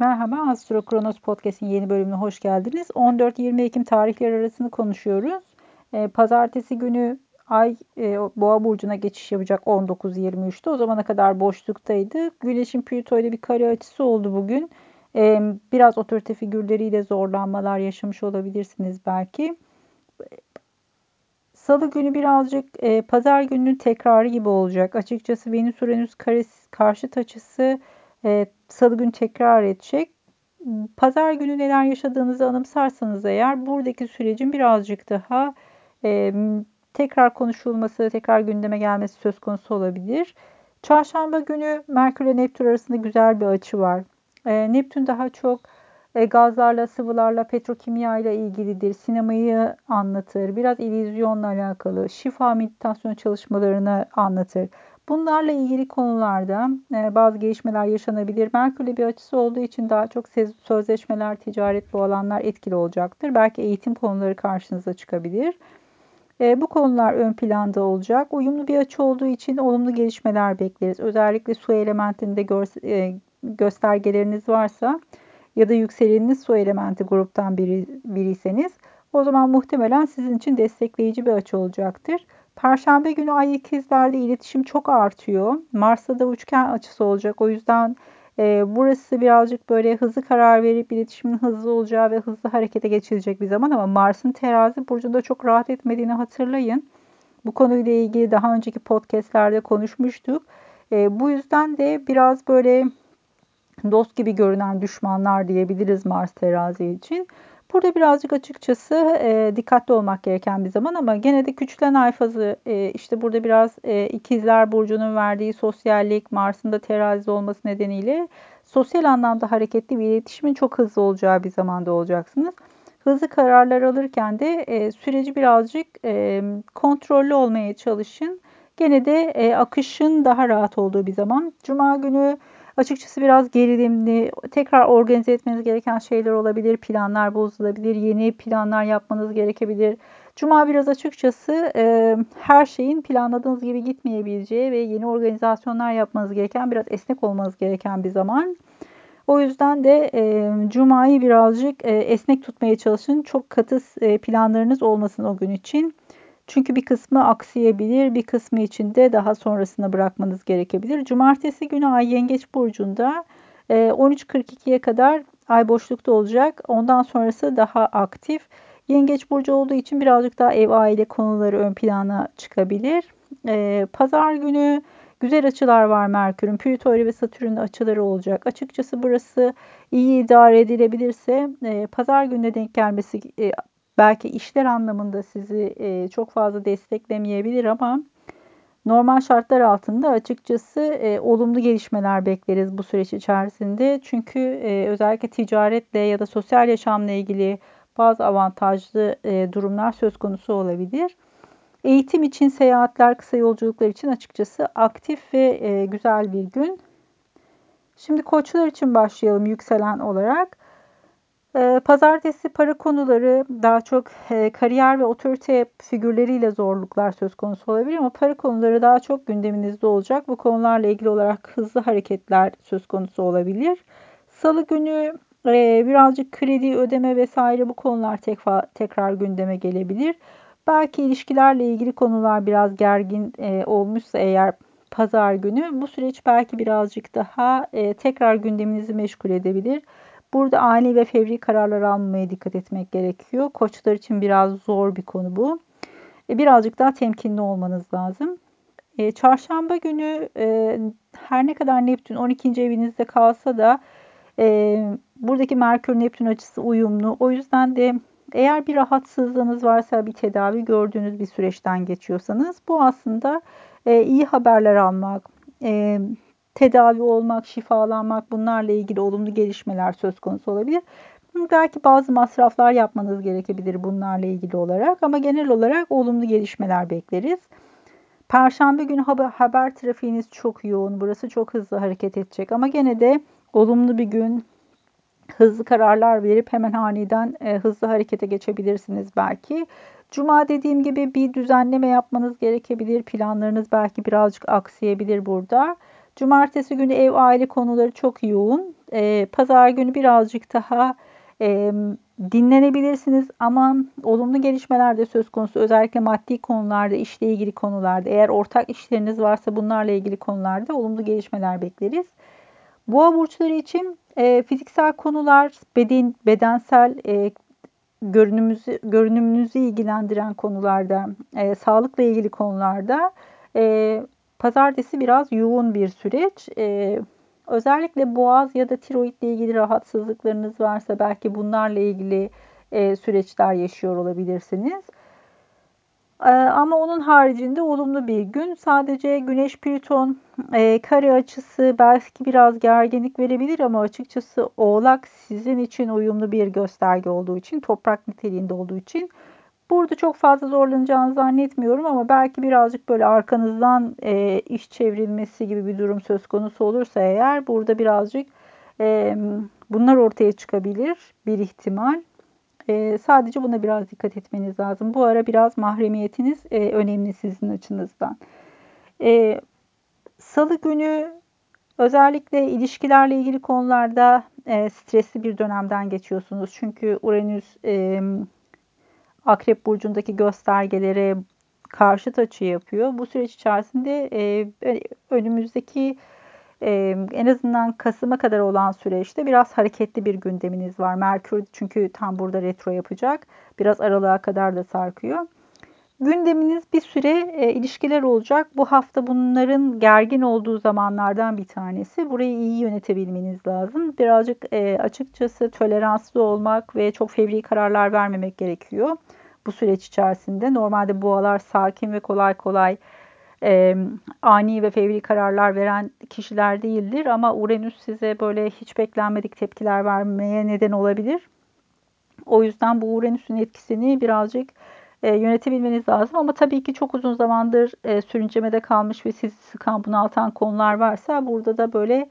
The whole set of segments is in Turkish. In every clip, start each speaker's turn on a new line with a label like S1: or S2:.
S1: Merhaba, Astro Kronos Podcast'in yeni bölümüne hoş geldiniz. 14-20 Ekim tarihleri arasını konuşuyoruz. Ee, pazartesi günü Ay e, Boğa burcuna geçiş yapacak 19-23'te. O zamana kadar boşluktaydı. Güneşin Plüto ile bir kare açısı oldu bugün. Ee, biraz otorite figürleriyle zorlanmalar yaşamış olabilirsiniz belki. Salı günü birazcık e, pazar gününün tekrarı gibi olacak. Açıkçası Venüs Uranüs karesi karşıt açısı e, salı günü tekrar edecek. Pazar günü neler yaşadığınızı anımsarsanız eğer buradaki sürecin birazcık daha e, tekrar konuşulması, tekrar gündeme gelmesi söz konusu olabilir. Çarşamba günü Merkür ile Neptün arasında güzel bir açı var. E, Neptün daha çok e, gazlarla, sıvılarla, petrokimya ile ilgilidir. Sinemayı anlatır. Biraz illüzyonla alakalı. Şifa meditasyon çalışmalarını anlatır. Bunlarla ilgili konularda e, bazı gelişmeler yaşanabilir. Merkür'le bir açısı olduğu için daha çok sözleşmeler, ticaret bu alanlar etkili olacaktır. Belki eğitim konuları karşınıza çıkabilir. E, bu konular ön planda olacak. Uyumlu bir açı olduğu için olumlu gelişmeler bekleriz. Özellikle su elementinde göstergeleriniz varsa ya da yükseleniniz su elementi gruptan biri, biriyseniz o zaman muhtemelen sizin için destekleyici bir açı olacaktır. Perşembe günü ay ikizlerde iletişim çok artıyor. Mars'ta da üçgen açısı olacak. O yüzden e, burası birazcık böyle hızlı karar verip iletişimin hızlı olacağı ve hızlı harekete geçilecek bir zaman ama Mars'ın terazi burcunda çok rahat etmediğini hatırlayın. Bu konuyla ilgili daha önceki podcastlerde konuşmuştuk. E, bu yüzden de biraz böyle dost gibi görünen düşmanlar diyebiliriz Mars terazi için. Burada birazcık açıkçası e, dikkatli olmak gereken bir zaman ama gene de küçülen ay fazı e, işte burada biraz e, ikizler burcunun verdiği sosyallik Mars'ın da terazi olması nedeniyle sosyal anlamda hareketli bir iletişimin çok hızlı olacağı bir zamanda olacaksınız. Hızlı kararlar alırken de e, süreci birazcık e, kontrollü olmaya çalışın. Gene de e, akışın daha rahat olduğu bir zaman. Cuma günü Açıkçası biraz gerilimli, tekrar organize etmeniz gereken şeyler olabilir, planlar bozulabilir, yeni planlar yapmanız gerekebilir. Cuma biraz açıkçası e, her şeyin planladığınız gibi gitmeyebileceği ve yeni organizasyonlar yapmanız gereken, biraz esnek olmanız gereken bir zaman. O yüzden de e, Cuma'yı birazcık e, esnek tutmaya çalışın. Çok katı e, planlarınız olmasın o gün için. Çünkü bir kısmı aksayabilir, bir kısmı için de daha sonrasına bırakmanız gerekebilir. Cumartesi günü Ay Yengeç Burcu'nda 13.42'ye kadar Ay boşlukta olacak. Ondan sonrası daha aktif. Yengeç Burcu olduğu için birazcık daha ev aile konuları ön plana çıkabilir. Pazar günü güzel açılar var Merkür'ün. Plüto ve Satürn'ün açıları olacak. Açıkçası burası iyi idare edilebilirse pazar gününe denk gelmesi belki işler anlamında sizi e, çok fazla desteklemeyebilir ama normal şartlar altında açıkçası e, olumlu gelişmeler bekleriz bu süreç içerisinde. Çünkü e, özellikle ticaretle ya da sosyal yaşamla ilgili bazı avantajlı e, durumlar söz konusu olabilir. Eğitim için seyahatler, kısa yolculuklar için açıkçası aktif ve e, güzel bir gün. Şimdi koçlar için başlayalım yükselen olarak. Ee, pazartesi para konuları daha çok e, kariyer ve otorite figürleriyle zorluklar söz konusu olabilir ama para konuları daha çok gündeminizde olacak. Bu konularla ilgili olarak hızlı hareketler söz konusu olabilir. Salı günü e, birazcık kredi ödeme vesaire bu konular tekrar gündeme gelebilir. Belki ilişkilerle ilgili konular biraz gergin e, olmuşsa eğer pazar günü bu süreç belki birazcık daha tekrar gündeminizi meşgul edebilir. Burada ani ve fevri kararlar almamaya dikkat etmek gerekiyor. Koçlar için biraz zor bir konu bu. E, birazcık daha temkinli olmanız lazım. E, çarşamba günü e, her ne kadar Neptün 12. evinizde kalsa da buradaki Merkür-Neptün açısı uyumlu. O yüzden de eğer bir rahatsızlığınız varsa bir tedavi gördüğünüz bir süreçten geçiyorsanız bu aslında iyi haberler almak, tedavi olmak, şifalanmak bunlarla ilgili olumlu gelişmeler söz konusu olabilir. Belki bazı masraflar yapmanız gerekebilir bunlarla ilgili olarak ama genel olarak olumlu gelişmeler bekleriz. Perşembe günü haber, haber trafiğiniz çok yoğun. Burası çok hızlı hareket edecek ama gene de olumlu bir gün. Hızlı kararlar verip hemen aniden e, hızlı harekete geçebilirsiniz belki. Cuma dediğim gibi bir düzenleme yapmanız gerekebilir. Planlarınız belki birazcık aksayabilir burada. Cumartesi günü ev aile konuları çok yoğun. e, pazar günü birazcık daha e, dinlenebilirsiniz ama olumlu gelişmeler de söz konusu. Özellikle maddi konularda, işle ilgili konularda, eğer ortak işleriniz varsa bunlarla ilgili konularda olumlu gelişmeler bekleriz. Boğa burçları için e, fiziksel konular, beden, bedensel e, görünümümüzü, görünümünüzü ilgilendiren konularda, e, sağlıkla ilgili konularda e, pazartesi biraz yoğun bir süreç. E, özellikle boğaz ya da tiroid ile ilgili rahatsızlıklarınız varsa belki bunlarla ilgili e, süreçler yaşıyor olabilirsiniz. E, ama onun haricinde olumlu bir gün. Sadece Güneş Plüton e, kare açısı belki biraz gerginlik verebilir ama açıkçası Oğlak sizin için uyumlu bir gösterge olduğu için, toprak niteliğinde olduğu için burada çok fazla zorlanacağını zannetmiyorum ama belki birazcık böyle arkanızdan e, iş çevrilmesi gibi bir durum söz konusu olursa eğer burada birazcık e, bunlar ortaya çıkabilir bir ihtimal. E, sadece buna biraz dikkat etmeniz lazım. Bu ara biraz mahremiyetiniz e, önemli sizin açınızdan. E, Salı günü özellikle ilişkilerle ilgili konularda e, stresli bir dönemden geçiyorsunuz. Çünkü Uranüs e, Akrep Burcu'ndaki göstergelere karşıt açı yapıyor. Bu süreç içerisinde e, önümüzdeki e, en azından Kasım'a kadar olan süreçte biraz hareketli bir gündeminiz var. Merkür çünkü tam burada retro yapacak. Biraz aralığa kadar da sarkıyor. Gündeminiz bir süre e, ilişkiler olacak. Bu hafta bunların gergin olduğu zamanlardan bir tanesi. Burayı iyi yönetebilmeniz lazım. Birazcık e, açıkçası toleranslı olmak ve çok fevri kararlar vermemek gerekiyor bu süreç içerisinde. Normalde boğalar sakin ve kolay kolay e, ani ve fevri kararlar veren kişiler değildir. Ama Uranüs size böyle hiç beklenmedik tepkiler vermeye neden olabilir. O yüzden bu Uranüs'ün etkisini birazcık e, yönetebilmeniz lazım. Ama tabii ki çok uzun zamandır e, sürüncemede kalmış ve sizi sıkan bunaltan konular varsa burada da böyle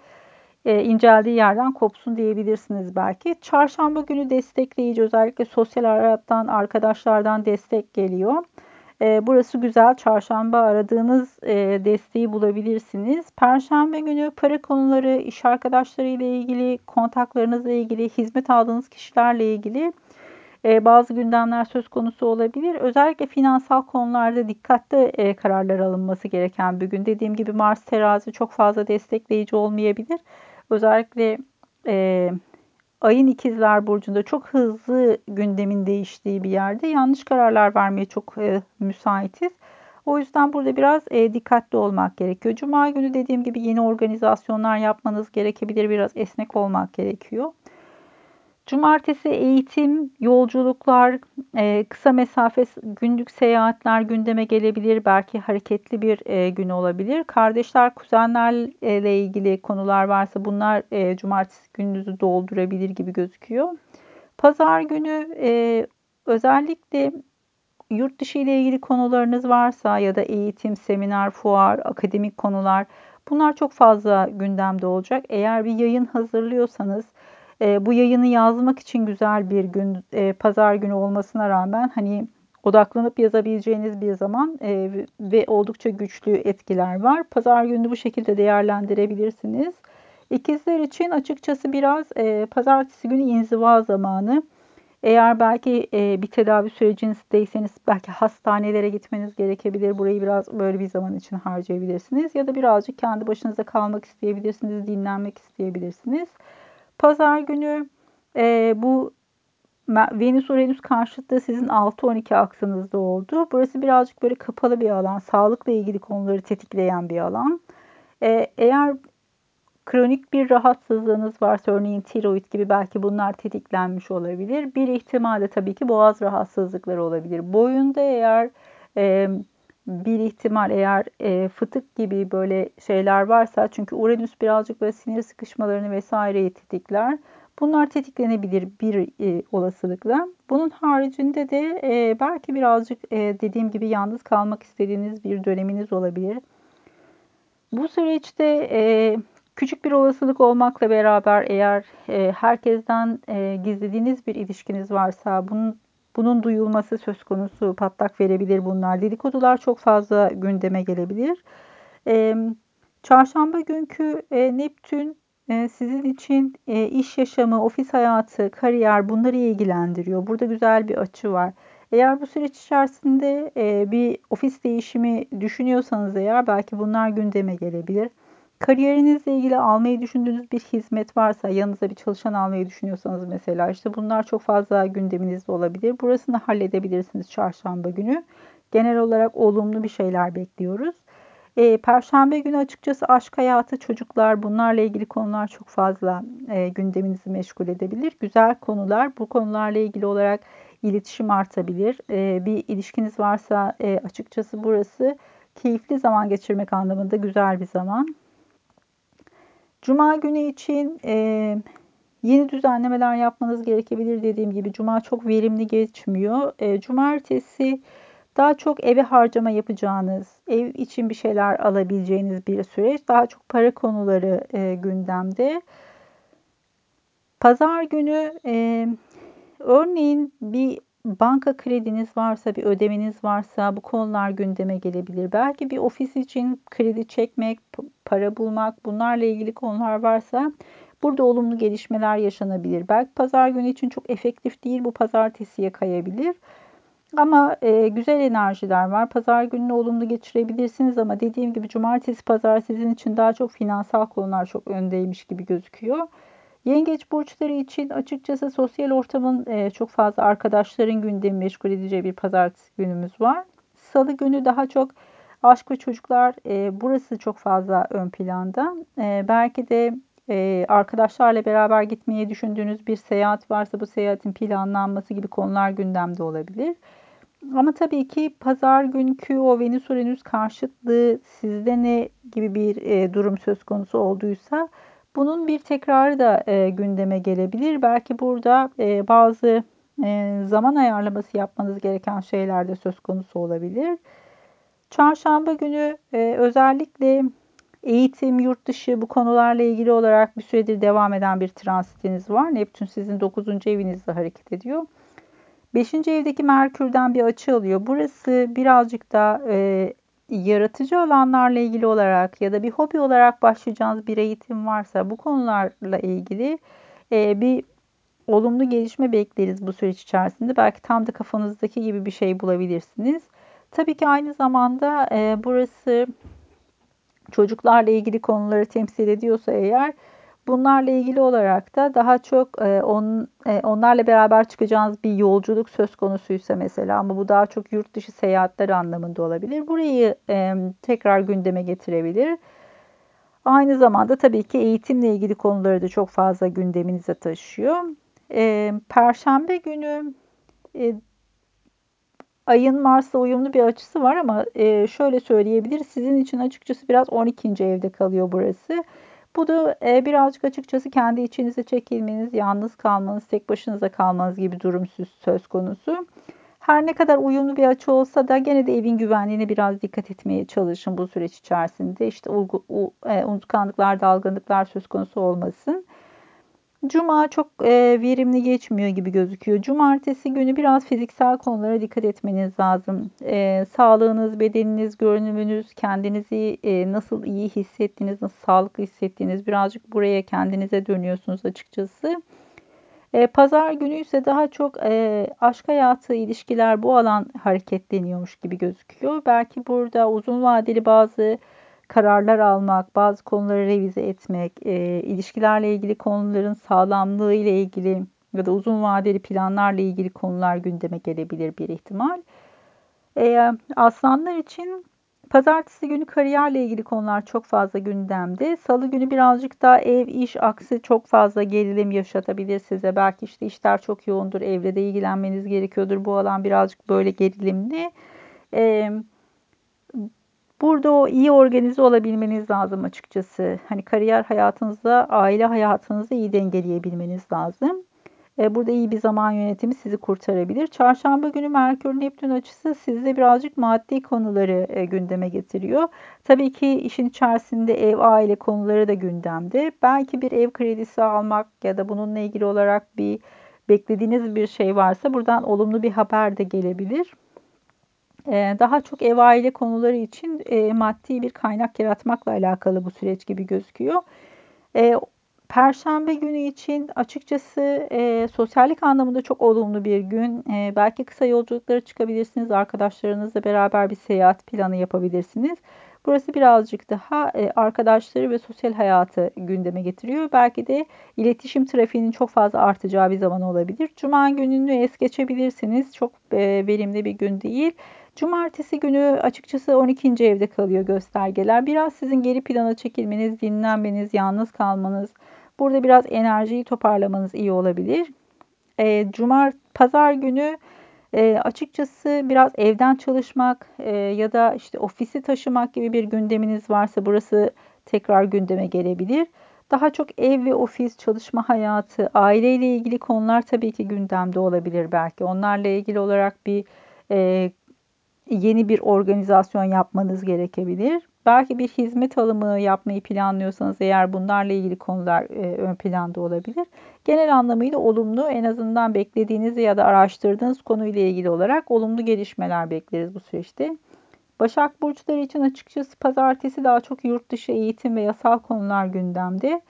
S1: e, inceldiği yerden kopsun diyebilirsiniz belki. Çarşamba günü destekleyici özellikle sosyal hayattan, arkadaşlardan destek geliyor. E, burası güzel. Çarşamba aradığınız e, desteği bulabilirsiniz. Perşembe günü para konuları, iş arkadaşları ile ilgili, kontaklarınızla ilgili, hizmet aldığınız kişilerle ilgili e, bazı gündemler söz konusu olabilir. Özellikle finansal konularda dikkatli e, kararlar alınması gereken bir gün. Dediğim gibi Mars terazi çok fazla destekleyici olmayabilir. Özellikle e, ayın ikizler burcunda çok hızlı gündemin değiştiği bir yerde yanlış kararlar vermeye çok e, müsaitiz. O yüzden burada biraz e, dikkatli olmak gerekiyor. Cuma günü dediğim gibi yeni organizasyonlar yapmanız gerekebilir. Biraz esnek olmak gerekiyor. Cumartesi eğitim, yolculuklar, e, kısa mesafe günlük seyahatler gündeme gelebilir. Belki hareketli bir e, gün olabilir. Kardeşler, kuzenlerle ilgili konular varsa bunlar e, cumartesi gününüzü doldurabilir gibi gözüküyor. Pazar günü özellikle yurt dışı ile ilgili konularınız varsa ya da eğitim, seminer, fuar, akademik konular bunlar çok fazla gündemde olacak. Eğer bir yayın hazırlıyorsanız e, bu yayını yazmak için güzel bir gün, e, pazar günü olmasına rağmen hani odaklanıp yazabileceğiniz bir zaman e, ve oldukça güçlü etkiler var. Pazar günü bu şekilde değerlendirebilirsiniz. İkizler için açıkçası biraz e, pazartesi günü inziva zamanı. Eğer belki e, bir tedavi sürecinizdeyseniz belki hastanelere gitmeniz gerekebilir. Burayı biraz böyle bir zaman için harcayabilirsiniz. Ya da birazcık kendi başınıza kalmak isteyebilirsiniz, dinlenmek isteyebilirsiniz. Pazar günü e, bu Venüs Uranüs karşıtlığı sizin 6-12 aksınızda oldu. Burası birazcık böyle kapalı bir alan. Sağlıkla ilgili konuları tetikleyen bir alan. E, eğer kronik bir rahatsızlığınız varsa örneğin tiroid gibi belki bunlar tetiklenmiş olabilir. Bir ihtimalle tabii ki boğaz rahatsızlıkları olabilir. Boyunda eğer e, bir ihtimal eğer e, fıtık gibi böyle şeyler varsa çünkü Uranüs birazcık böyle sinir sıkışmalarını vesaireyi tetikler. Bunlar tetiklenebilir bir e, olasılıkla. Bunun haricinde de e, belki birazcık e, dediğim gibi yalnız kalmak istediğiniz bir döneminiz olabilir. Bu süreçte e, küçük bir olasılık olmakla beraber eğer e, herkesten e, gizlediğiniz bir ilişkiniz varsa bunun bunun duyulması söz konusu patlak verebilir bunlar. Dedikodular çok fazla gündeme gelebilir. E, çarşamba günkü e, Neptün e, sizin için e, iş yaşamı, ofis hayatı, kariyer bunları ilgilendiriyor. Burada güzel bir açı var. Eğer bu süreç içerisinde e, bir ofis değişimi düşünüyorsanız eğer belki bunlar gündeme gelebilir. Kariyerinizle ilgili almayı düşündüğünüz bir hizmet varsa, yanınıza bir çalışan almayı düşünüyorsanız mesela işte bunlar çok fazla gündeminizde olabilir. Burasını halledebilirsiniz çarşamba günü. Genel olarak olumlu bir şeyler bekliyoruz. E, Perşembe günü açıkçası aşk hayatı, çocuklar bunlarla ilgili konular çok fazla e, gündeminizi meşgul edebilir. Güzel konular. Bu konularla ilgili olarak iletişim artabilir. E, bir ilişkiniz varsa e, açıkçası burası keyifli zaman geçirmek anlamında güzel bir zaman. Cuma günü için e, yeni düzenlemeler yapmanız gerekebilir dediğim gibi. Cuma çok verimli geçmiyor. E, cumartesi daha çok eve harcama yapacağınız, ev için bir şeyler alabileceğiniz bir süreç. Daha çok para konuları e, gündemde. Pazar günü e, örneğin bir banka krediniz varsa, bir ödemeniz varsa bu konular gündeme gelebilir. Belki bir ofis için kredi çekmek, para bulmak bunlarla ilgili konular varsa burada olumlu gelişmeler yaşanabilir. Belki pazar günü için çok efektif değil bu pazartesiye kayabilir. Ama e, güzel enerjiler var. Pazar gününü olumlu geçirebilirsiniz ama dediğim gibi cumartesi pazar sizin için daha çok finansal konular çok öndeymiş gibi gözüküyor. Yengeç burçları için açıkçası sosyal ortamın e, çok fazla arkadaşların gündemi meşgul edeceği bir pazartesi günümüz var. Salı günü daha çok aşk ve çocuklar e, burası çok fazla ön planda. E, belki de e, arkadaşlarla beraber gitmeyi düşündüğünüz bir seyahat varsa bu seyahatin planlanması gibi konular gündemde olabilir. Ama tabii ki pazar günkü o Venüs Uranüs karşıtlığı sizde ne gibi bir e, durum söz konusu olduysa bunun bir tekrarı da e, gündeme gelebilir. Belki burada e, bazı e, zaman ayarlaması yapmanız gereken şeyler de söz konusu olabilir. Çarşamba günü e, özellikle eğitim, yurt dışı bu konularla ilgili olarak bir süredir devam eden bir transitiniz var. Neptün sizin 9. evinizde hareket ediyor. 5. evdeki Merkür'den bir açı alıyor. Burası birazcık da e, yaratıcı alanlarla ilgili olarak ya da bir hobi olarak başlayacağınız bir eğitim varsa bu konularla ilgili e, bir olumlu gelişme bekleriz bu süreç içerisinde. Belki tam da kafanızdaki gibi bir şey bulabilirsiniz. Tabii ki aynı zamanda e, burası çocuklarla ilgili konuları temsil ediyorsa eğer bunlarla ilgili olarak da daha çok e, on, e, onlarla beraber çıkacağınız bir yolculuk söz konusuysa mesela ama bu daha çok yurt dışı seyahatler anlamında olabilir. Burayı e, tekrar gündeme getirebilir. Aynı zamanda tabii ki eğitimle ilgili konuları da çok fazla gündeminize taşıyor. E, Perşembe günü e, ayın Mars'la uyumlu bir açısı var ama e, şöyle söyleyebiliriz. Sizin için açıkçası biraz 12. evde kalıyor burası. Bu da e, birazcık açıkçası kendi içinize çekilmeniz, yalnız kalmanız, tek başınıza kalmanız gibi durum söz konusu. Her ne kadar uyumlu bir açı olsa da gene de evin güvenliğine biraz dikkat etmeye çalışın bu süreç içerisinde. İşte e, unutkanlıklar, dalgınlıklar söz konusu olmasın. Cuma çok e, verimli geçmiyor gibi gözüküyor. Cumartesi günü biraz fiziksel konulara dikkat etmeniz lazım. E, sağlığınız, bedeniniz, görünümünüz, kendinizi e, nasıl iyi hissettiğiniz, nasıl sağlıklı hissettiğiniz birazcık buraya kendinize dönüyorsunuz açıkçası. E, Pazar günü ise daha çok e, aşk hayatı, ilişkiler bu alan hareketleniyormuş gibi gözüküyor. Belki burada uzun vadeli bazı kararlar almak, bazı konuları revize etmek, e, ilişkilerle ilgili konuların sağlamlığı ile ilgili ya da uzun vadeli planlarla ilgili konular gündeme gelebilir bir ihtimal. E, aslanlar için pazartesi günü kariyerle ilgili konular çok fazla gündemde. Salı günü birazcık daha ev, iş aksi çok fazla gerilim yaşatabilir size. Belki işte işler çok yoğundur, evle de ilgilenmeniz gerekiyordur. Bu alan birazcık böyle gerilimli. Evet Burada o iyi organize olabilmeniz lazım açıkçası. Hani kariyer hayatınızda, aile hayatınızda iyi dengeleyebilmeniz lazım. E, burada iyi bir zaman yönetimi sizi kurtarabilir. Çarşamba günü Merkür Neptün açısı sizde birazcık maddi konuları e, gündeme getiriyor. Tabii ki işin içerisinde ev, aile konuları da gündemde. Belki bir ev kredisi almak ya da bununla ilgili olarak bir beklediğiniz bir şey varsa buradan olumlu bir haber de gelebilir. Ee, daha çok ev aile konuları için e, maddi bir kaynak yaratmakla alakalı bu süreç gibi gözüküyor. Ee, Perşembe günü için açıkçası e, sosyallik anlamında çok olumlu bir gün. E, belki kısa yolculuklara çıkabilirsiniz. Arkadaşlarınızla beraber bir seyahat planı yapabilirsiniz. Burası birazcık daha e, arkadaşları ve sosyal hayatı gündeme getiriyor. Belki de iletişim trafiğinin çok fazla artacağı bir zaman olabilir. Cuma gününü es geçebilirsiniz. Çok e, verimli bir gün değil. Cumartesi günü açıkçası 12. evde kalıyor göstergeler. Biraz sizin geri plana çekilmeniz, dinlenmeniz, yalnız kalmanız, burada biraz enerjiyi toparlamanız iyi olabilir. E, Cumart, pazar günü e, açıkçası biraz evden çalışmak e, ya da işte ofisi taşımak gibi bir gündeminiz varsa burası tekrar gündeme gelebilir. Daha çok ev ve ofis, çalışma hayatı, aileyle ilgili konular tabii ki gündemde olabilir belki. Onlarla ilgili olarak bir e, yeni bir organizasyon yapmanız gerekebilir. Belki bir hizmet alımı yapmayı planlıyorsanız eğer bunlarla ilgili konular e, ön planda olabilir. Genel anlamıyla olumlu en azından beklediğiniz ya da araştırdığınız konuyla ilgili olarak olumlu gelişmeler bekleriz bu süreçte. Başak Burçları için açıkçası pazartesi daha çok yurt dışı eğitim ve yasal konular gündemde.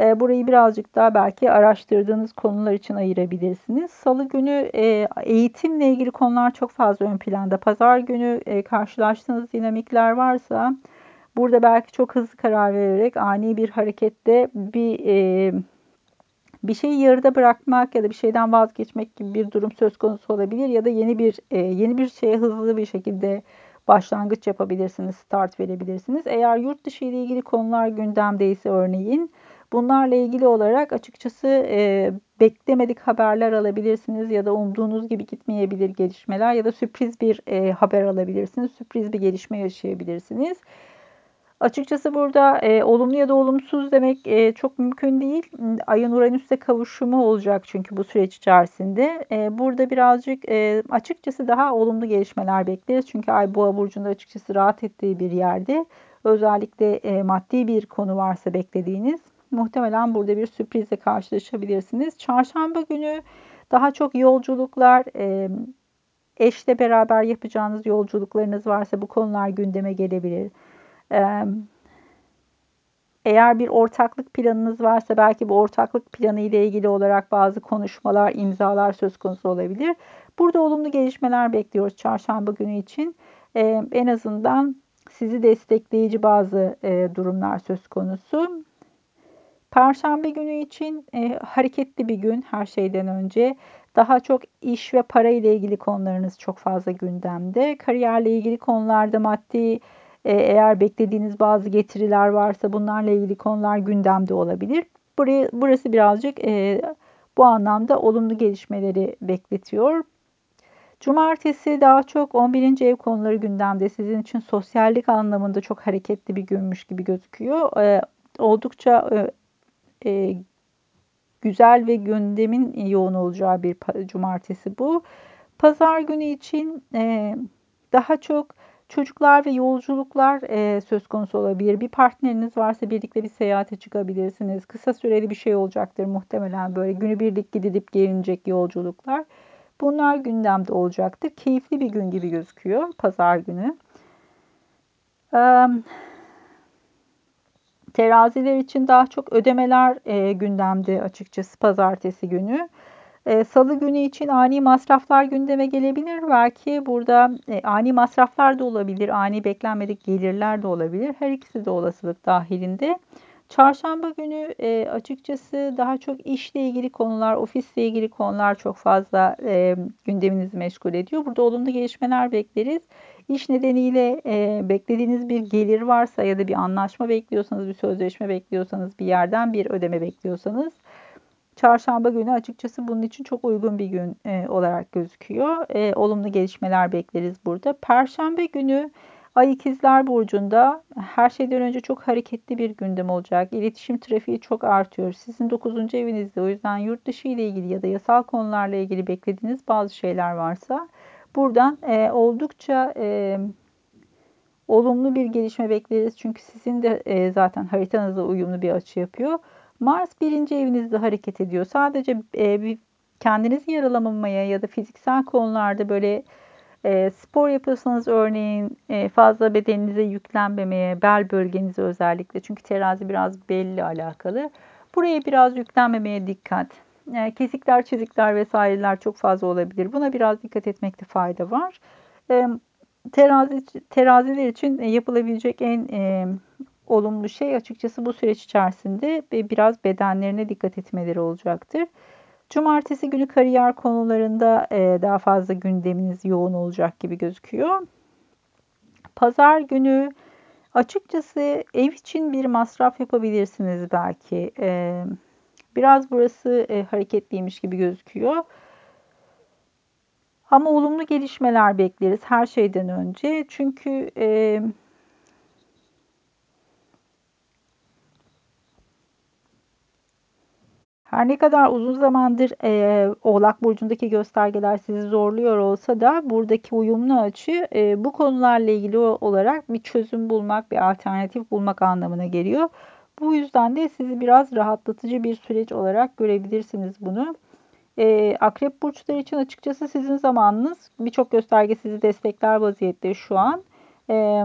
S1: E, burayı birazcık daha belki araştırdığınız konular için ayırabilirsiniz. Salı günü e, eğitimle ilgili konular çok fazla ön planda. Pazar günü e, karşılaştığınız dinamikler varsa burada belki çok hızlı karar vererek ani bir harekette bir bir şeyi yarıda bırakmak ya da bir şeyden vazgeçmek gibi bir durum söz konusu olabilir ya da yeni bir yeni bir şeye hızlı bir şekilde başlangıç yapabilirsiniz, start verebilirsiniz. Eğer yurt dışı ile ilgili konular gündemdeyse örneğin Bunlarla ilgili olarak açıkçası e, beklemedik haberler alabilirsiniz ya da umduğunuz gibi gitmeyebilir gelişmeler ya da sürpriz bir e, haber alabilirsiniz. Sürpriz bir gelişme yaşayabilirsiniz. Açıkçası burada e, olumlu ya da olumsuz demek e, çok mümkün değil. Ayın Uranüs'te kavuşumu olacak çünkü bu süreç içerisinde. E, burada birazcık e, açıkçası daha olumlu gelişmeler bekleriz. Çünkü Ay Boğa burcunda açıkçası rahat ettiği bir yerde. Özellikle e, maddi bir konu varsa beklediğiniz muhtemelen burada bir sürprizle karşılaşabilirsiniz. Çarşamba günü daha çok yolculuklar, eşle beraber yapacağınız yolculuklarınız varsa bu konular gündeme gelebilir. Eğer bir ortaklık planınız varsa belki bu ortaklık planı ile ilgili olarak bazı konuşmalar, imzalar söz konusu olabilir. Burada olumlu gelişmeler bekliyoruz çarşamba günü için. En azından sizi destekleyici bazı durumlar söz konusu. Perşembe günü için e, hareketli bir gün her şeyden önce. Daha çok iş ve para ile ilgili konularınız çok fazla gündemde. Kariyerle ilgili konularda maddi e, eğer beklediğiniz bazı getiriler varsa bunlarla ilgili konular gündemde olabilir. Burayı, burası birazcık e, bu anlamda olumlu gelişmeleri bekletiyor. Cumartesi daha çok 11. ev konuları gündemde. Sizin için sosyallik anlamında çok hareketli bir günmüş gibi gözüküyor. E, oldukça e, e, güzel ve gündemin yoğun olacağı bir cumartesi bu. Pazar günü için e, daha çok çocuklar ve yolculuklar e, söz konusu olabilir. Bir partneriniz varsa birlikte bir seyahate çıkabilirsiniz. Kısa süreli bir şey olacaktır muhtemelen böyle günübirlik gidilip gelinecek yolculuklar. Bunlar gündemde olacaktır. Keyifli bir gün gibi gözüküyor pazar günü. Teraziler için daha çok ödemeler e, gündemde açıkçası pazartesi günü. E, Salı günü için ani masraflar gündeme gelebilir. Belki burada e, ani masraflar da olabilir, ani beklenmedik gelirler de olabilir. Her ikisi de olasılık dahilinde. Çarşamba günü e, açıkçası daha çok işle ilgili konular, ofisle ilgili konular çok fazla e, gündeminizi meşgul ediyor. Burada olumlu gelişmeler bekleriz. İş nedeniyle e, beklediğiniz bir gelir varsa ya da bir anlaşma bekliyorsanız, bir sözleşme bekliyorsanız, bir yerden bir ödeme bekliyorsanız çarşamba günü açıkçası bunun için çok uygun bir gün e, olarak gözüküyor. E, olumlu gelişmeler bekleriz burada. Perşembe günü Ay ikizler burcunda her şeyden önce çok hareketli bir gündem olacak. İletişim trafiği çok artıyor. Sizin 9. evinizde o yüzden yurt dışı ile ilgili ya da yasal konularla ilgili beklediğiniz bazı şeyler varsa buradan e, oldukça e, olumlu bir gelişme bekleriz. Çünkü sizin de e, zaten haritanızla uyumlu bir açı yapıyor. Mars birinci evinizde hareket ediyor. Sadece e, bir kendinizi yaralamamaya ya da fiziksel konularda böyle e, spor yapıyorsanız örneğin e, fazla bedeninize yüklenmemeye, bel bölgenize özellikle çünkü terazi biraz belli alakalı. Buraya biraz yüklenmemeye dikkat. E, kesikler, çizikler vesaireler çok fazla olabilir. Buna biraz dikkat etmekte fayda var. E, terazi, teraziler için yapılabilecek en e, olumlu şey açıkçası bu süreç içerisinde biraz bedenlerine dikkat etmeleri olacaktır. Cumartesi günü kariyer konularında e, daha fazla gündeminiz yoğun olacak gibi gözüküyor. Pazar günü açıkçası ev için bir masraf yapabilirsiniz belki. Biraz burası e, hareketliymiş gibi gözüküyor. Ama olumlu gelişmeler bekleriz her şeyden önce. Çünkü e, Her ne kadar uzun zamandır e, Oğlak Burcu'ndaki göstergeler sizi zorluyor olsa da buradaki uyumlu açı e, bu konularla ilgili olarak bir çözüm bulmak, bir alternatif bulmak anlamına geliyor. Bu yüzden de sizi biraz rahatlatıcı bir süreç olarak görebilirsiniz bunu. E, Akrep burçları için açıkçası sizin zamanınız birçok gösterge sizi destekler vaziyette şu an. E,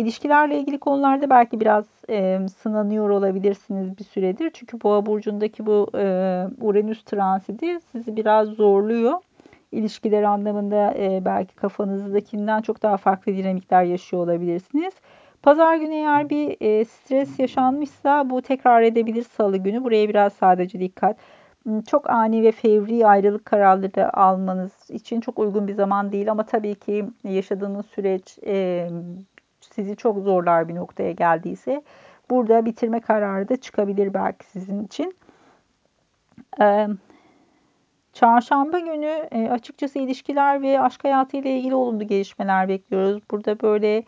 S1: İlişkilerle ilgili konularda belki biraz e, sınanıyor olabilirsiniz bir süredir. Çünkü Boğa burcundaki bu e, Uranüs transiti sizi biraz zorluyor. İlişkiler anlamında e, belki kafanızdakinden çok daha farklı dinamikler yaşıyor olabilirsiniz. Pazar günü eğer bir e, stres yaşanmışsa bu tekrar edebilir salı günü. Buraya biraz sadece dikkat. Çok ani ve fevri ayrılık kararları almanız için çok uygun bir zaman değil ama tabii ki yaşadığınız süreç e, sizi çok zorlar bir noktaya geldiyse burada bitirme kararı da çıkabilir belki sizin için. Ee, çarşamba günü e, açıkçası ilişkiler ve aşk hayatı ile ilgili olumlu gelişmeler bekliyoruz. Burada böyle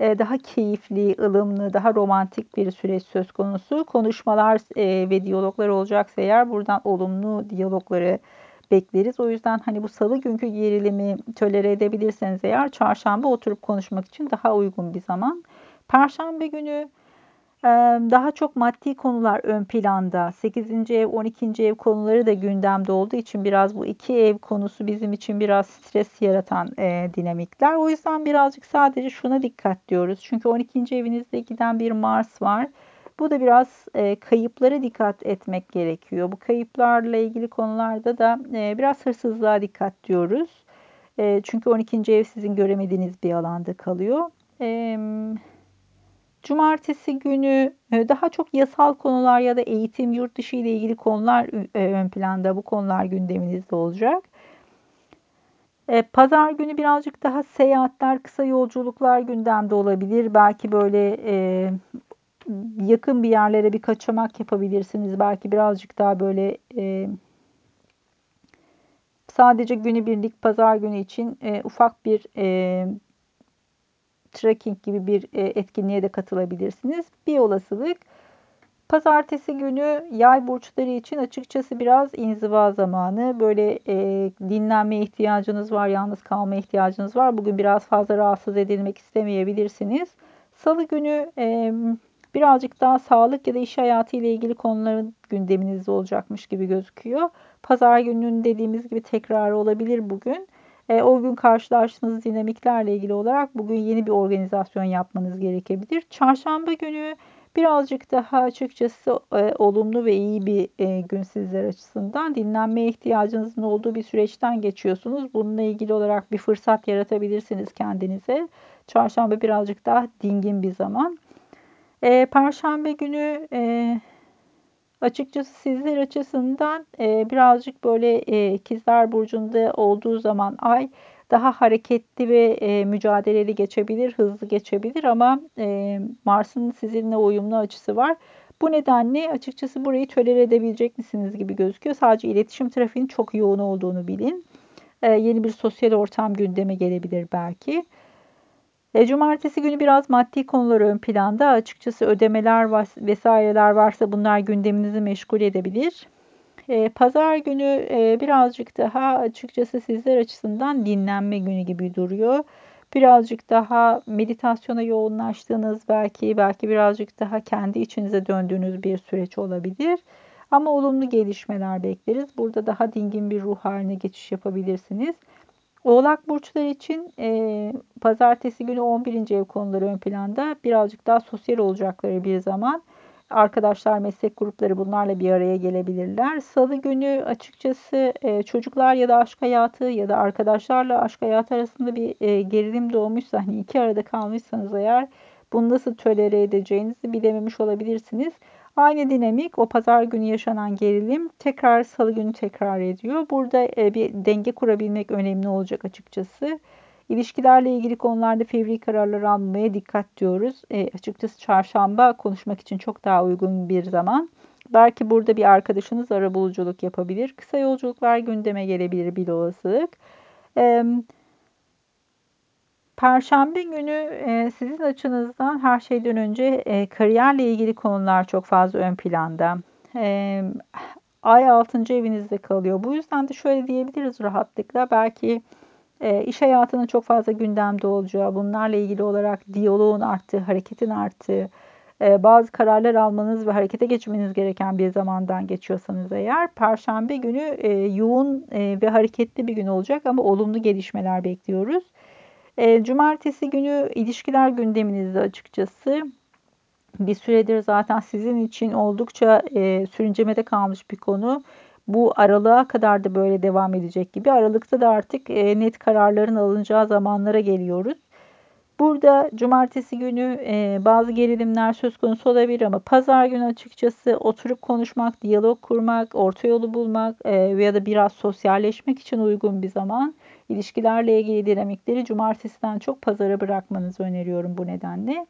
S1: daha keyifli, ılımlı, daha romantik bir süreç söz konusu. Konuşmalar e, ve diyaloglar olacaksa eğer buradan olumlu diyalogları bekleriz. O yüzden hani bu salı günkü gerilimi tölere edebilirseniz eğer çarşamba oturup konuşmak için daha uygun bir zaman. Perşembe günü daha çok maddi konular ön planda. 8. ev, 12. ev konuları da gündemde olduğu için biraz bu iki ev konusu bizim için biraz stres yaratan e, dinamikler. O yüzden birazcık sadece şuna dikkat diyoruz. Çünkü 12. evinizde giden bir Mars var. Bu da biraz e, kayıplara dikkat etmek gerekiyor. Bu kayıplarla ilgili konularda da e, biraz hırsızlığa dikkat diyoruz. E, çünkü 12. ev sizin göremediğiniz bir alanda kalıyor. E, Cumartesi günü e, daha çok yasal konular ya da eğitim, yurt dışı ile ilgili konular e, ön planda. Bu konular gündeminizde olacak. E, pazar günü birazcık daha seyahatler, kısa yolculuklar gündemde olabilir. Belki böyle yakın bir yerlere bir kaçamak yapabilirsiniz. Belki birazcık daha böyle e, sadece günübirlik pazar günü için ufak bir trekking gibi bir e, etkinliğe de katılabilirsiniz. Bir olasılık. Pazartesi günü yay burçları için açıkçası biraz inziva zamanı. Böyle e, dinlenme ihtiyacınız var, yalnız kalma ihtiyacınız var. Bugün biraz fazla rahatsız edilmek istemeyebilirsiniz. Salı günü e, birazcık daha sağlık ya da iş hayatı ile ilgili konuların gündeminizde olacakmış gibi gözüküyor. Pazar gününün dediğimiz gibi tekrarı olabilir bugün. E, o gün karşılaştığınız dinamiklerle ilgili olarak bugün yeni bir organizasyon yapmanız gerekebilir. Çarşamba günü birazcık daha açıkçası e, olumlu ve iyi bir e, gün sizler açısından. Dinlenmeye ihtiyacınızın olduğu bir süreçten geçiyorsunuz. Bununla ilgili olarak bir fırsat yaratabilirsiniz kendinize. Çarşamba birazcık daha dingin bir zaman. E, Perşembe günü e, açıkçası sizler açısından e, birazcık böyle e, ikizler burcunda olduğu zaman ay daha hareketli ve e, mücadeleli geçebilir, hızlı geçebilir ama e, Mars'ın sizinle uyumlu açısı var. Bu nedenle açıkçası burayı tolere edebilecek misiniz gibi gözüküyor. Sadece iletişim trafiğinin çok yoğun olduğunu bilin. E, yeni bir sosyal ortam gündeme gelebilir belki. E, cumartesi günü biraz maddi konular ön planda. Açıkçası ödemeler vesaireler varsa bunlar gündeminizi meşgul edebilir. E, pazar günü e, birazcık daha açıkçası sizler açısından dinlenme günü gibi duruyor. Birazcık daha meditasyona yoğunlaştığınız belki belki birazcık daha kendi içinize döndüğünüz bir süreç olabilir. Ama olumlu gelişmeler bekleriz. Burada daha dingin bir ruh haline geçiş yapabilirsiniz. Oğlak burçları için e, pazartesi günü 11. ev konuları ön planda. Birazcık daha sosyal olacakları bir zaman. arkadaşlar, meslek grupları bunlarla bir araya gelebilirler. Salı günü açıkçası e, çocuklar ya da aşk hayatı ya da arkadaşlarla aşk hayatı arasında bir e, gerilim doğmuşsa, hani iki arada kalmışsanız eğer bunu nasıl tölere edeceğinizi bilememiş olabilirsiniz. Aynı dinamik o pazar günü yaşanan gerilim tekrar salı günü tekrar ediyor. Burada e, bir denge kurabilmek önemli olacak açıkçası. İlişkilerle ilgili konularda fevri kararlar almaya dikkat diyoruz. E, açıkçası çarşamba konuşmak için çok daha uygun bir zaman. Belki burada bir arkadaşınız arabuluculuk yapabilir. Kısa yolculuklar gündeme gelebilir bir olasılık. E, Perşembe günü e, sizin açınızdan her şeyden önce e, kariyerle ilgili konular çok fazla ön planda. E, ay 6. evinizde kalıyor. Bu yüzden de şöyle diyebiliriz rahatlıkla. Belki iş hayatının çok fazla gündemde olacağı, bunlarla ilgili olarak diyaloğun arttığı, hareketin arttığı, bazı kararlar almanız ve harekete geçmeniz gereken bir zamandan geçiyorsanız eğer Perşembe günü yoğun ve hareketli bir gün olacak ama olumlu gelişmeler bekliyoruz. E, cumartesi günü ilişkiler gündeminizde açıkçası bir süredir zaten sizin için oldukça e, sürüncemede kalmış bir konu. Bu aralığa kadar da böyle devam edecek gibi. Aralıkta da artık e, net kararların alınacağı zamanlara geliyoruz. Burada cumartesi günü e, bazı gerilimler söz konusu olabilir ama pazar günü açıkçası oturup konuşmak, diyalog kurmak, orta yolu bulmak e, ya da biraz sosyalleşmek için uygun bir zaman. İlişkilerle ilgili dinamikleri cumartesiden çok pazara bırakmanızı öneriyorum bu nedenle.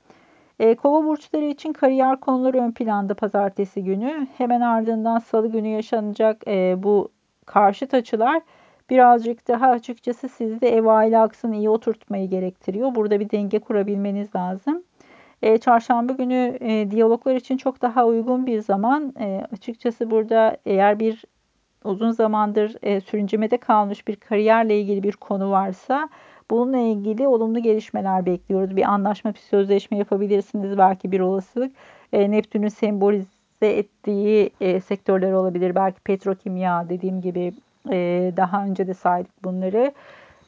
S1: E, Kova burçları için kariyer konuları ön planda pazartesi günü. Hemen ardından salı günü yaşanacak e, bu karşıt açılar birazcık daha açıkçası sizde ev aile aksını iyi oturtmayı gerektiriyor. Burada bir denge kurabilmeniz lazım. E, çarşamba günü e, diyaloglar için çok daha uygun bir zaman. E, açıkçası burada eğer bir uzun zamandır e, sürüncemede kalmış bir kariyerle ilgili bir konu varsa bununla ilgili olumlu gelişmeler bekliyoruz. Bir anlaşma, bir sözleşme yapabilirsiniz belki bir olasılık. E, Neptün'ün sembolize ettiği e, sektörler olabilir. Belki petrokimya dediğim gibi e, daha önce de saydık bunları.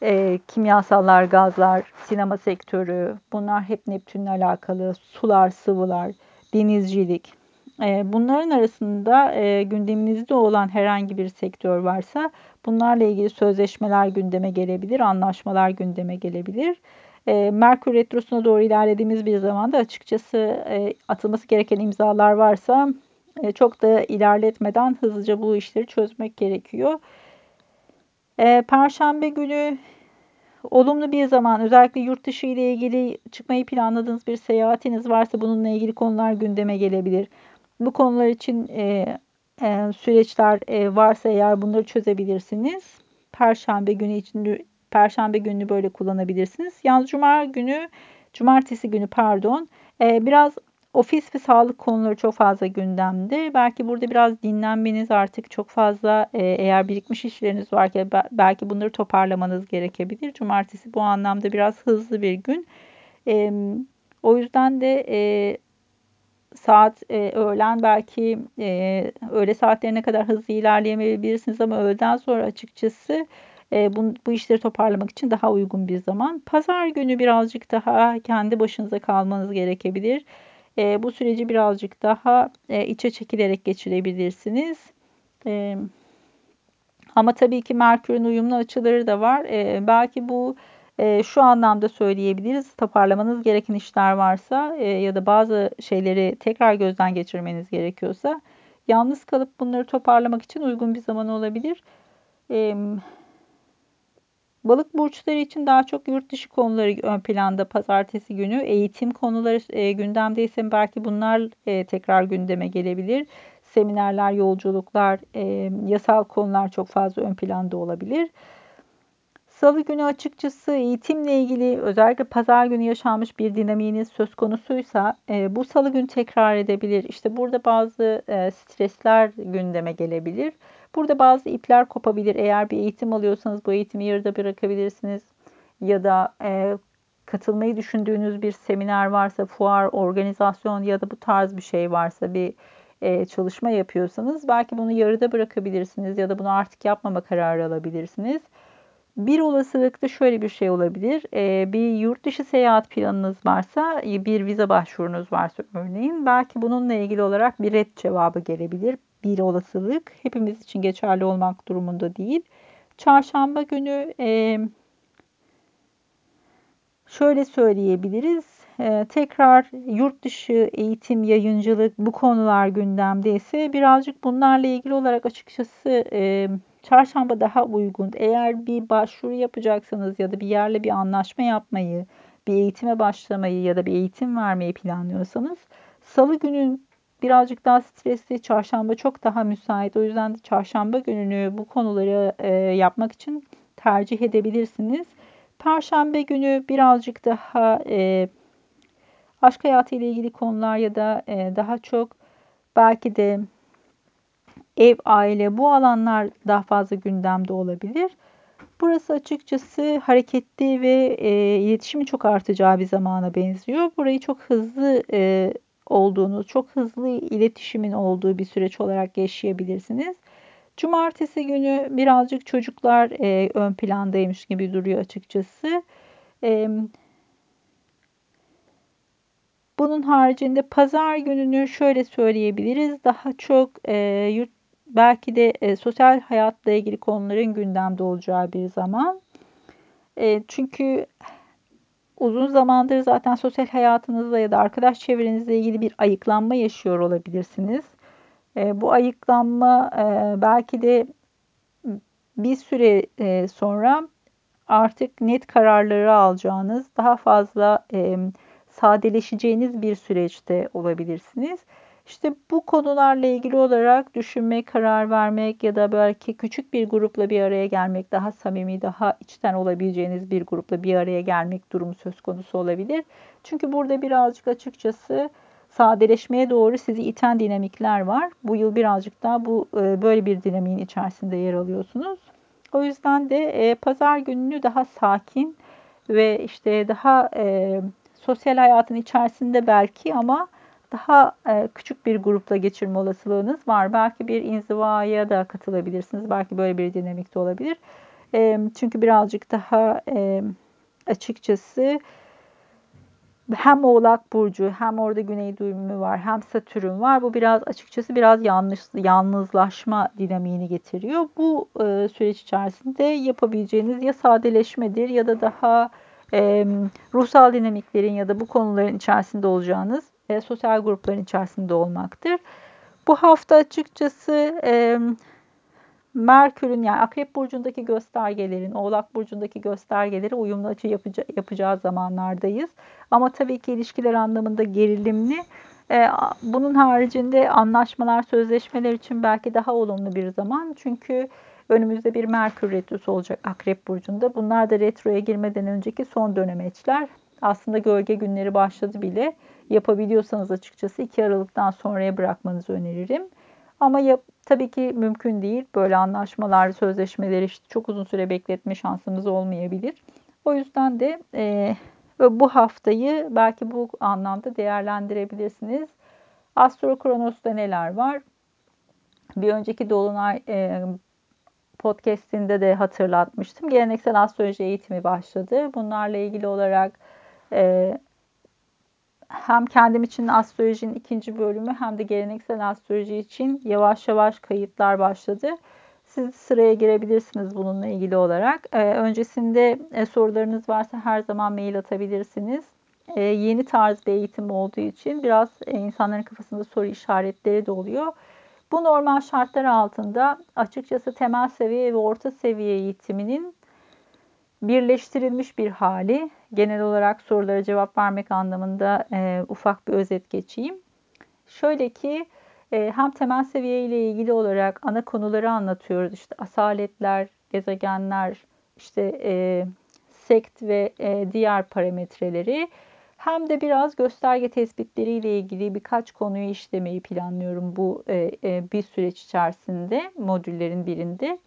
S1: E, kimyasallar, gazlar, sinema sektörü bunlar hep Neptün'le alakalı. Sular, sıvılar, denizcilik. E, bunların arasında e, gündeminizde olan herhangi bir sektör varsa bunlarla ilgili sözleşmeler gündeme gelebilir, anlaşmalar gündeme gelebilir. E, Merkür Retrosu'na doğru ilerlediğimiz bir zamanda açıkçası e, atılması gereken imzalar varsa e, çok da ilerletmeden hızlıca bu işleri çözmek gerekiyor. E, Perşembe günü olumlu bir zaman özellikle yurt dışı ile ilgili çıkmayı planladığınız bir seyahatiniz varsa bununla ilgili konular gündeme gelebilir. Bu konular için e, e, süreçler e, varsa eğer bunları çözebilirsiniz. Perşembe günü için Perşembe günü böyle kullanabilirsiniz. Yalnız Cuma günü, Cumartesi günü pardon, e, biraz ofis ve sağlık konuları çok fazla gündemde. Belki burada biraz dinlenmeniz artık çok fazla e, eğer birikmiş işleriniz varken belki bunları toparlamanız gerekebilir. Cumartesi bu anlamda biraz hızlı bir gün. E, o yüzden de e, saat e, öğlen belki e, öğle saatlerine kadar hızlı ilerleyemeyebilirsiniz ama öğleden sonra açıkçası e, bu, bu işleri toparlamak için daha uygun bir zaman. Pazar günü birazcık daha kendi başınıza kalmanız gerekebilir. E, bu süreci birazcık daha e, içe çekilerek geçirebilirsiniz. E, ama tabii ki Merkür'ün uyumlu açıları da var. E, belki bu e, şu anlamda söyleyebiliriz. Toparlamanız gereken işler varsa e, ya da bazı şeyleri tekrar gözden geçirmeniz gerekiyorsa yalnız kalıp bunları toparlamak için uygun bir zaman olabilir. E, balık burçları için daha çok yurt dışı konuları ön planda pazartesi günü. Eğitim konuları e, gündemdeyse belki bunlar e, tekrar gündeme gelebilir. Seminerler, yolculuklar, e, yasal konular çok fazla ön planda olabilir. Salı günü açıkçası eğitimle ilgili özellikle pazar günü yaşanmış bir dinamiğiniz söz konusuysa e, bu salı günü tekrar edebilir. İşte burada bazı e, stresler gündeme gelebilir. Burada bazı ipler kopabilir. Eğer bir eğitim alıyorsanız bu eğitimi yarıda bırakabilirsiniz. Ya da e, katılmayı düşündüğünüz bir seminer varsa, fuar, organizasyon ya da bu tarz bir şey varsa bir e, çalışma yapıyorsanız belki bunu yarıda bırakabilirsiniz ya da bunu artık yapmama kararı alabilirsiniz. Bir olasılıkta şöyle bir şey olabilir. E, bir yurt dışı seyahat planınız varsa, bir vize başvurunuz varsa örneğin belki bununla ilgili olarak bir red cevabı gelebilir. Bir olasılık. Hepimiz için geçerli olmak durumunda değil. Çarşamba günü e, şöyle söyleyebiliriz. E, tekrar yurt dışı eğitim, yayıncılık bu konular gündemde ise birazcık bunlarla ilgili olarak açıkçası e, çarşamba daha uygun. Eğer bir başvuru yapacaksanız ya da bir yerle bir anlaşma yapmayı, bir eğitime başlamayı ya da bir eğitim vermeyi planlıyorsanız salı günün birazcık daha stresli, çarşamba çok daha müsait. O yüzden de çarşamba gününü bu konuları e, yapmak için tercih edebilirsiniz. Perşembe günü birazcık daha e, aşk hayatı ile ilgili konular ya da e, daha çok belki de ev, aile bu alanlar daha fazla gündemde olabilir. Burası açıkçası hareketli ve e, iletişimi çok artacağı bir zamana benziyor. Burayı çok hızlı e, olduğunuz, çok hızlı iletişimin olduğu bir süreç olarak yaşayabilirsiniz. Cumartesi günü birazcık çocuklar e, ön plandaymış gibi duruyor açıkçası. E, bunun haricinde pazar gününü şöyle söyleyebiliriz. Daha çok e, yurt belki de e, sosyal hayatla ilgili konuların gündemde olacağı bir zaman. E, çünkü uzun zamandır zaten sosyal hayatınızla ya da arkadaş çevrenizle ilgili bir ayıklanma yaşıyor olabilirsiniz. E, bu ayıklanma e, belki de bir süre e, sonra artık net kararları alacağınız, daha fazla e, sadeleşeceğiniz bir süreçte olabilirsiniz. İşte bu konularla ilgili olarak düşünmek, karar vermek ya da belki küçük bir grupla bir araya gelmek, daha samimi, daha içten olabileceğiniz bir grupla bir araya gelmek durumu söz konusu olabilir. Çünkü burada birazcık açıkçası sadeleşmeye doğru sizi iten dinamikler var. Bu yıl birazcık daha bu e, böyle bir dinamiğin içerisinde yer alıyorsunuz. O yüzden de e, pazar gününü daha sakin ve işte daha e, sosyal hayatın içerisinde belki ama daha e, küçük bir grupla geçirme olasılığınız var. Belki bir inzivaya da katılabilirsiniz. Belki böyle bir dinamikte olabilir. E, çünkü birazcık daha e, açıkçası hem Oğlak Burcu hem orada Güney düğümü var hem Satürn var. Bu biraz açıkçası biraz yanlış yalnızlaşma dinamiğini getiriyor. Bu e, süreç içerisinde yapabileceğiniz ya sadeleşmedir ya da daha e, ruhsal dinamiklerin ya da bu konuların içerisinde olacağınız e, sosyal grupların içerisinde olmaktır. Bu hafta açıkçası e, Merkür'ün yani Akrep Burcu'ndaki göstergelerin, Oğlak Burcu'ndaki göstergeleri uyumlu açı yapacağı, yapacağı zamanlardayız. Ama tabii ki ilişkiler anlamında gerilimli. E, bunun haricinde anlaşmalar, sözleşmeler için belki daha olumlu bir zaman. Çünkü önümüzde bir Merkür Retrosu olacak Akrep Burcu'nda. Bunlar da retroya girmeden önceki son dönemeçler. Aslında gölge günleri başladı bile. Yapabiliyorsanız açıkçası 2 Aralık'tan sonraya bırakmanızı öneririm. Ama yap, tabii ki mümkün değil. Böyle anlaşmalar, sözleşmeleri işte çok uzun süre bekletme şansımız olmayabilir. O yüzden de e, bu haftayı belki bu anlamda değerlendirebilirsiniz. Astro Kronos'ta neler var? Bir önceki Dolunay e, podcastinde de hatırlatmıştım. Geleneksel astroloji eğitimi başladı. Bunlarla ilgili olarak e, hem kendim için astrolojinin ikinci bölümü hem de geleneksel astroloji için yavaş yavaş kayıtlar başladı. Siz sıraya girebilirsiniz bununla ilgili olarak. Ee, öncesinde e, sorularınız varsa her zaman mail atabilirsiniz. Ee, yeni tarz bir eğitim olduğu için biraz e, insanların kafasında soru işaretleri de oluyor. Bu normal şartlar altında açıkçası temel seviye ve orta seviye eğitiminin birleştirilmiş bir hali. Genel olarak sorulara cevap vermek anlamında e, ufak bir özet geçeyim. Şöyle ki e, hem temel seviye ile ilgili olarak ana konuları anlatıyoruz. İşte asaletler, gezegenler, işte e, sekt ve e, diğer parametreleri. Hem de biraz gösterge tespitleri ile ilgili birkaç konuyu işlemeyi planlıyorum bu e, e, bir süreç içerisinde modüllerin birinde.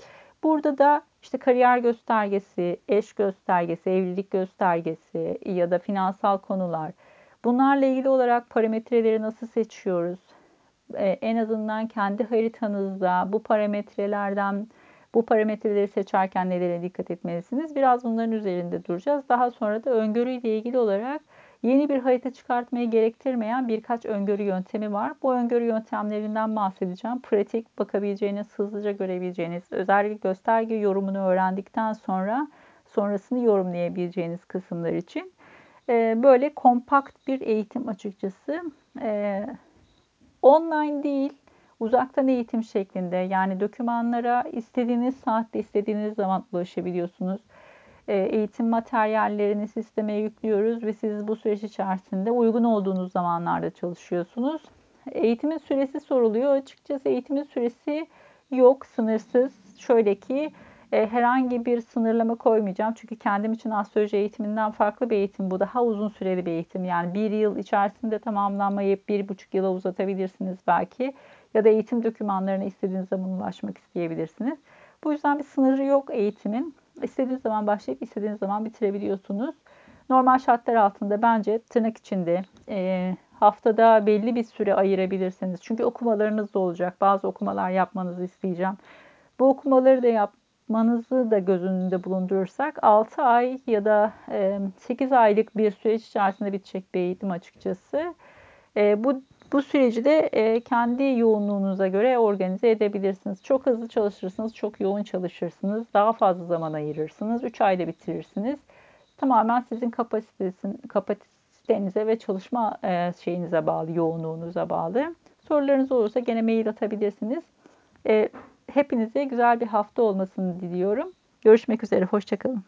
S1: Burada da işte kariyer göstergesi, eş göstergesi, evlilik göstergesi ya da finansal konular. Bunlarla ilgili olarak parametreleri nasıl seçiyoruz? Ee, en azından kendi haritanızda bu parametrelerden Bu parametreleri seçerken nelere dikkat etmelisiniz? Biraz bunların üzerinde duracağız. Daha sonra da öngörüyle ilgili olarak yeni bir harita çıkartmayı gerektirmeyen birkaç öngörü yöntemi var. Bu öngörü yöntemlerinden bahsedeceğim. Pratik bakabileceğiniz, hızlıca görebileceğiniz, özellikle gösterge yorumunu öğrendikten sonra sonrasını yorumlayabileceğiniz kısımlar için. Ee, böyle kompakt bir eğitim açıkçası. Ee, online değil, uzaktan eğitim şeklinde yani dokümanlara istediğiniz saatte istediğiniz zaman ulaşabiliyorsunuz. Ee, eğitim materyallerini sisteme yüklüyoruz ve siz bu süreç içerisinde uygun olduğunuz zamanlarda çalışıyorsunuz. Eğitimin süresi soruluyor. Açıkçası eğitimin süresi yok, sınırsız. Şöyle ki e, herhangi bir sınırlama koymayacağım. Çünkü kendim için astroloji eğitiminden farklı bir eğitim bu. Daha uzun süreli bir eğitim. Yani bir yıl içerisinde tamamlanmayıp bir buçuk yıla uzatabilirsiniz belki. Ya da eğitim dokümanlarına istediğiniz zaman ulaşmak isteyebilirsiniz. Bu yüzden bir sınırı yok eğitimin. İstediğiniz zaman başlayıp istediğiniz zaman bitirebiliyorsunuz. Normal şartlar altında bence tırnak içinde e, haftada belli bir süre ayırabilirsiniz. Çünkü okumalarınız da olacak. Bazı okumalar yapmanızı isteyeceğim. Bu okumaları da yapmanızı da göz önünde bulundurursak 6 ay ya da 8 aylık bir süreç içerisinde bitecek bir eğitim açıkçası. Bu bu süreci de kendi yoğunluğunuza göre organize edebilirsiniz. Çok hızlı çalışırsınız, çok yoğun çalışırsınız, daha fazla zaman ayırırsınız, 3 ayda bitirirsiniz. Tamamen sizin kapasitenize ve çalışma şeyinize bağlı, yoğunluğunuza bağlı. Sorularınız olursa gene mail atabilirsiniz. Hepinize güzel bir hafta olmasını diliyorum. Görüşmek üzere, hoşçakalın.